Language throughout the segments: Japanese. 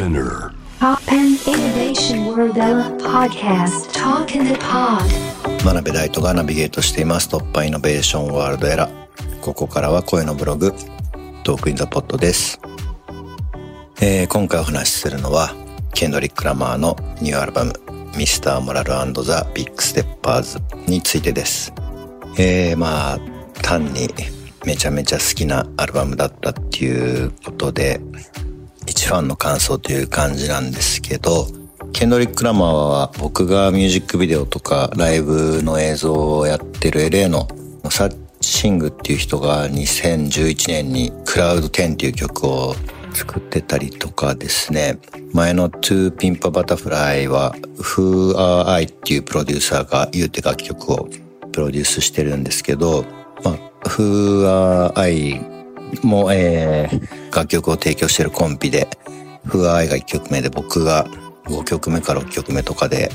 SPINEAR. TOPPAN Innovation World Podcast. Talk in the Pod. 真鍋大斗がナビゲートしています。 TOPPAN Innovation World ERA ここからは声のブログ Talk in the Pod です、えー今回お話しするのはケンドリック・ラマーのニューアルバム「 Mr. Morale & the Big Steppers」についてです。えー、まあ単にめちゃめちゃ好きなアルバムだったっていうことで一ファンの感想という感じなんですけどケンドリック・ラマーは僕がミュージックビデオとかライブの映像をやってる LA のサッシングっていう人が2011年にクラウド10っていう曲を作ってたりとかですね。前の To Pimp a Butterfly は Who Are I っていうプロデューサーが言うて楽曲をプロデュースしてるんですけど、まあ、Who Are I も、えー楽曲を提供してるコンピで、Who Are I が1曲目で僕が5曲目から6曲目とかで、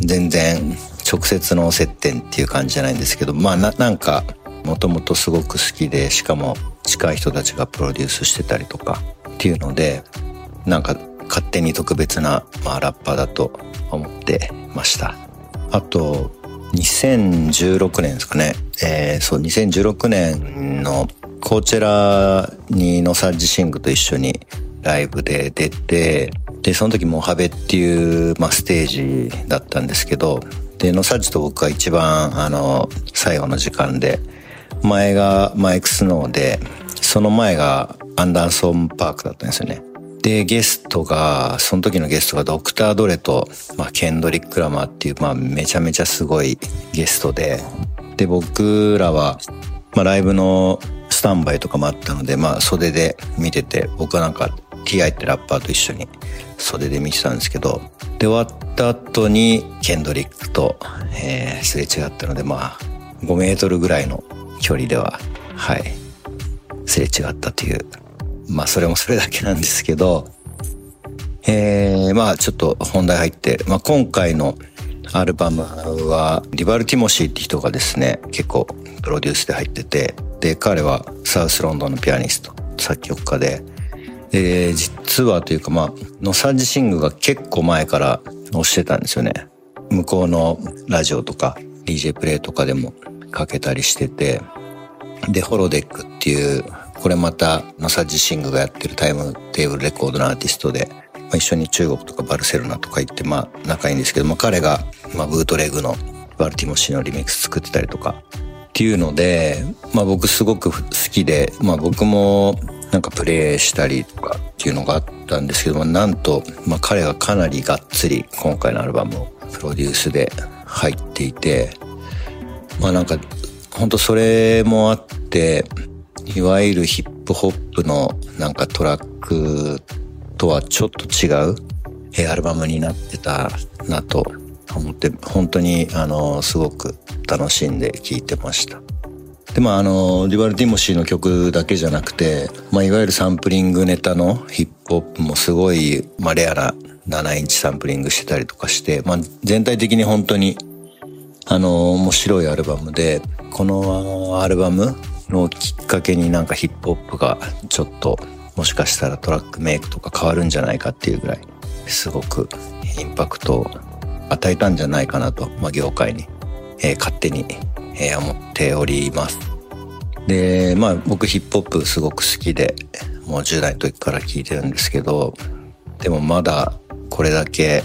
全然直接の接点っていう感じじゃないんですけど、まあななんか、もともとすごく好きで、しかも近い人たちがプロデュースしてたりとかっていうので、なんか勝手に特別な、まあ、ラッパーだと思ってました。あと、2016年ですかね。えー、そう、2016年の Coachella に Nosaj Thing と一緒にライブで出て、で、その時モハベっていう、まあ、ステージだったんですけど、で、 Nosaj と僕が一番、あの、最後の時間で、前が Miike Snow で、その前が Anderson .Paak だったんですよね。で、ゲストが、その時のゲストが Dr. Dre と、まあ、ケンドリック・ラマーっていう、まあ、めちゃめちゃすごいゲストで、で、僕らは、まあ、ライブのスタンバイとかもあったので、まあ、袖で見てて、僕はなんか、TI ってラッパーと一緒に袖で見てたんですけど、で、終わった後に、ケンドリックと、えー、すれ違ったので、まあ、5メートルぐらいの距離では、はい、すれ違ったという、まあそれもそれだけなんですけど、えー、まあちょっと本題入って、まあ今回のアルバムは、 Duval Timothy って人がですね、結構プロデュースで入ってて、で、彼はサウスロンドンのピアニスト、作曲家で、で、実はというかまあ、 Nosaj Thing が結構前から推してたんですよね。向こうのラジオとか DJ プレイとかでもかけたりしてて、で、 Holodec っていう、これまた、 Nosaj Thing がやってる Timetable Records のアーティストで、まあ、一緒に中国とかバルセロナとか行って、まあ、仲いいんですけども、彼が、まあ、ブートレグのバルティモシーのリミックス作ってたりとか、っていうので、まあ僕すごく好きで、まあ僕もなんかプレイしたりとかっていうのがあったんですけども、なんと、まあ彼がかなりがっつり今回のアルバムをプロデュースで入っていて、まあなんか、本当それもあって、いわゆるヒップホップのなんかトラックとはちょっと違うアルバムになってたなと思って、本当にあの、すごく楽しんで聴いてました。で、まああの、ディバル・ティモシーの曲だけじゃなくて、まあいわゆるサンプリングネタのヒップホップもすごい、まあレアな7インチサンプリングしてたりとかして、まあ全体的に本当にあの、面白いアルバムで、このアルバムのきっかけになんかヒップホップがちょっともしかしたらトラックメイクとか変わるんじゃないかっていうぐらい、すごくインパクトを与えたんじゃないかなと、まあ、業界に、えー勝手に、えー思っております。で、まあ僕ヒップホップすごく好きで、もう10代の時から聴いてるんですけど、でもまだこれだけ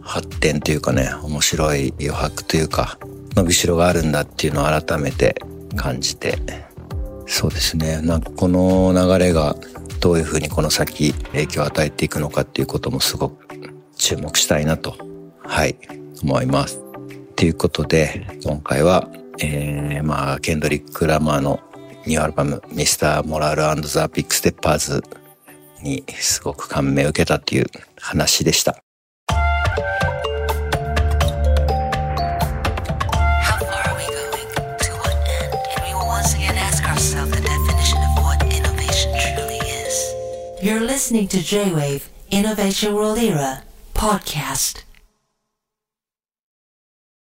発展というかね、面白い余白というか、伸びしろがあるんだっていうのを改めて感じて、そうですね、なんかこの流れがどういうふうにこの先影響を与えていくのかっていうこともすごく注目したいなと、はい、思います。ということで、今回は、えー、まあ、ケンドリック・ラマーのニューアルバム、ミスター・モラルザ・ビッグ・ステッパーズにすごく感銘を受けたっていう話でした。You're listening to J-Wave Innovation World Era podcast.